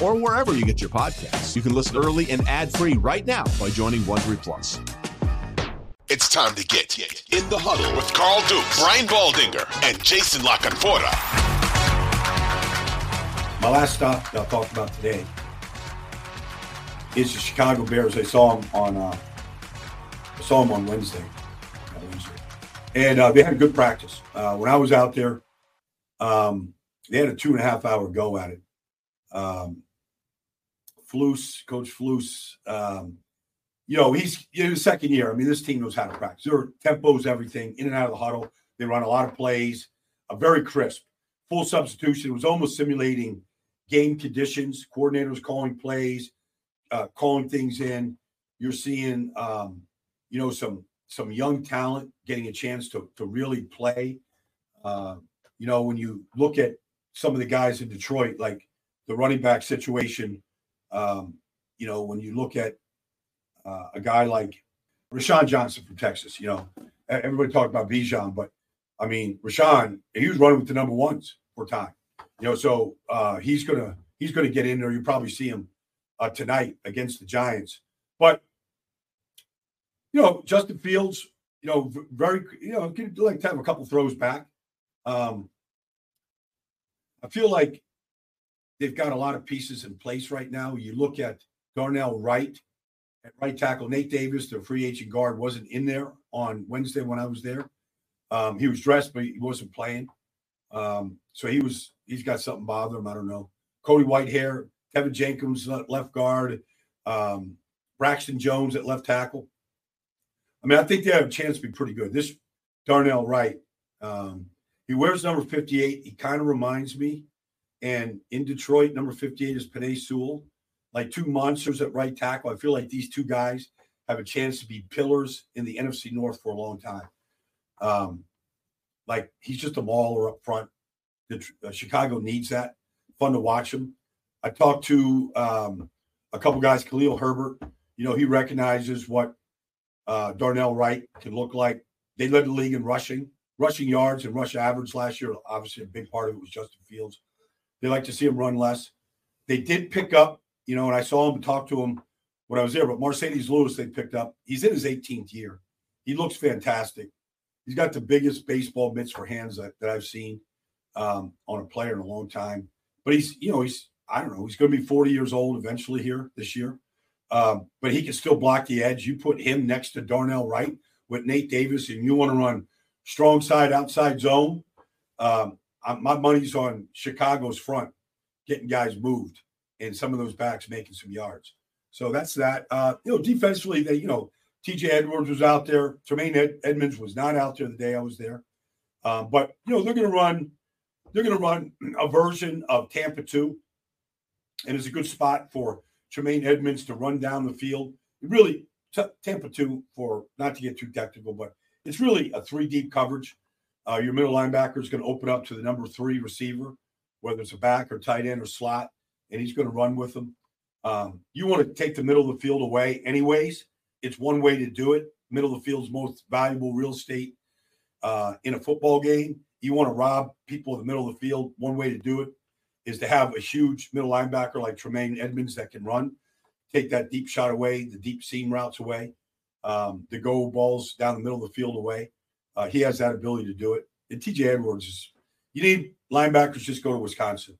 or wherever you get your podcasts. You can listen early and ad-free right now by joining Wondery Plus. It's time to get in the huddle with Carl Dukes, Brian Baldinger, and Jason La Canfora. My last stop that I'll talk about today is the Chicago Bears. I saw them on uh, I saw them on Wednesday, Wednesday. and uh, they had a good practice. Uh, when I was out there, um, they had a two and a half hour go at it. Um, Flus, Coach Flus, um, you know, he's in his second year. I mean, this team knows how to practice. Their tempo's everything, in and out of the huddle. They run a lot of plays, a very crisp, full substitution. It was almost simulating game conditions. Coordinators calling plays, uh, calling things in. You're seeing, um, you know, some some young talent getting a chance to to really play. Uh, you know, when you look at some of the guys in Detroit, like the running back situation, um, you know, when you look at uh, a guy like Roschon Johnson from Texas. You know, everybody talked about Bijan, but I mean, Roschon, he was running with the number ones for time. You know, so uh, he's gonna he's gonna get in there. You probably see him uh, tonight against the Giants. But you know, Justin Fields, you know, very you know, like to have a couple throws back. Um, I feel like they've got a lot of pieces in place right now. You look at Darnell Wright at right tackle. Nate Davis, the free agent guard, wasn't in there on Wednesday when I was there. Um, he was dressed, but he wasn't playing. Um, so he was he's got something bothering him. I don't know. Cody Whitehair, Teven Jenkins left guard, um, Braxton Jones at left tackle. I mean, I think they have a chance to be pretty good. This Darnell Wright, um, he wears number 58. He kind of reminds me. And in Detroit, number 58 is Penei Sewell like two monsters at right tackle. I feel like these two guys have a chance to be pillars in the NFC North for a long time. Um, like he's just a mauler up front. The, uh, Chicago needs that. Fun to watch him. I talked to um, a couple guys, Khalil Herbert. You know, he recognizes what uh, Darnell Wright can look like. They led the league in rushing, rushing yards and rush average last year. Obviously, a big part of it was Justin Fields. They like to see him run less. They did pick up you know, and I saw him and talked to him when I was there. But Marcedes Lewis, they picked up. He's in his 18th year. He looks fantastic. He's got the biggest baseball mitts for hands that, that I've seen um, on a player in a long time. But he's, you know, he's, I don't know, he's going to be 40 years old eventually here this year. Um, but he can still block the edge. You put him next to Darnell Wright with Nate Davis, and you want to run strong side, outside zone. Um, my money's on Chicago's front, getting guys moved and some of those backs making some yards. So that's that. Uh, you know, defensively, they, you know, TJ Edwards was out there. Tremaine Ed- Edmunds was not out there the day I was there. Um, but you know, they're going to run, they're going to run a version of Tampa two, and it's a good spot for Tremaine Edmunds to run down the field. Really, t- Tampa two for not to get too technical, but it's really a three deep coverage. Uh, your middle linebacker is going to open up to the number three receiver, whether it's a back or tight end or slot and he's going to run with them. Um, you want to take the middle of the field away, anyways. It's one way to do it. Middle of the field's most valuable real estate uh, in a football game. You want to rob people in the middle of the field. One way to do it is to have a huge middle linebacker like Tremaine Edmunds that can run, take that deep shot away, the deep seam routes away, um, the go balls down the middle of the field away. Uh, he has that ability to do it. And TJ Edwards is, you need linebackers just go to Wisconsin.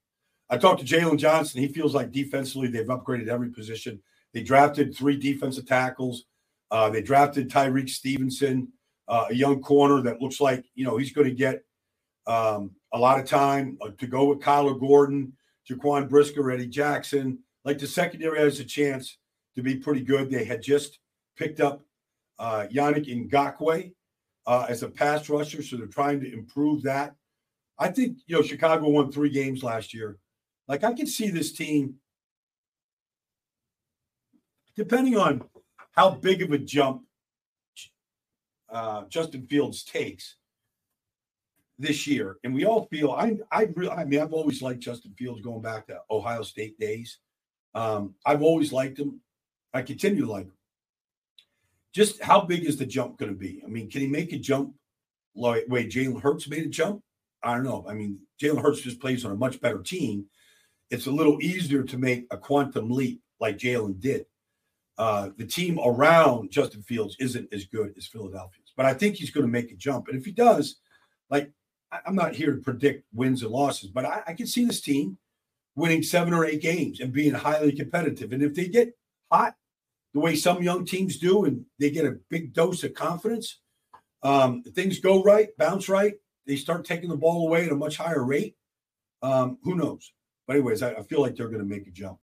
I talked to Jaylon Johnson. He feels like defensively they've upgraded every position. They drafted three defensive tackles. Uh, they drafted Tyrique Stevenson uh, a young corner that looks like you know he's going to get um, a lot of time uh, to go with Kyler Gordon, Jaquan Brisker, Eddie Jackson. Like the secondary has a chance to be pretty good. They had just picked up uh, Yannick Ngakoue uh, as a pass rusher, so they're trying to improve that. I think you know Chicago won three games last year. Like I can see this team, depending on how big of a jump uh, Justin Fields takes this year, and we all feel I I really I mean I've always liked Justin Fields going back to Ohio State days. Um, I've always liked him. I continue to like him. Just how big is the jump going to be? I mean, can he make a jump like way Jalen Hurts made a jump? I don't know. I mean, Jalen Hurts just plays on a much better team. It's a little easier to make a quantum leap like Jalen did. Uh, the team around Justin Fields isn't as good as Philadelphia's, but I think he's going to make a jump. And if he does, like I'm not here to predict wins and losses, but I, I can see this team winning seven or eight games and being highly competitive. And if they get hot the way some young teams do and they get a big dose of confidence, um, things go right, bounce right, they start taking the ball away at a much higher rate. Um, who knows? But anyways, I, I feel like they're going to make a jump.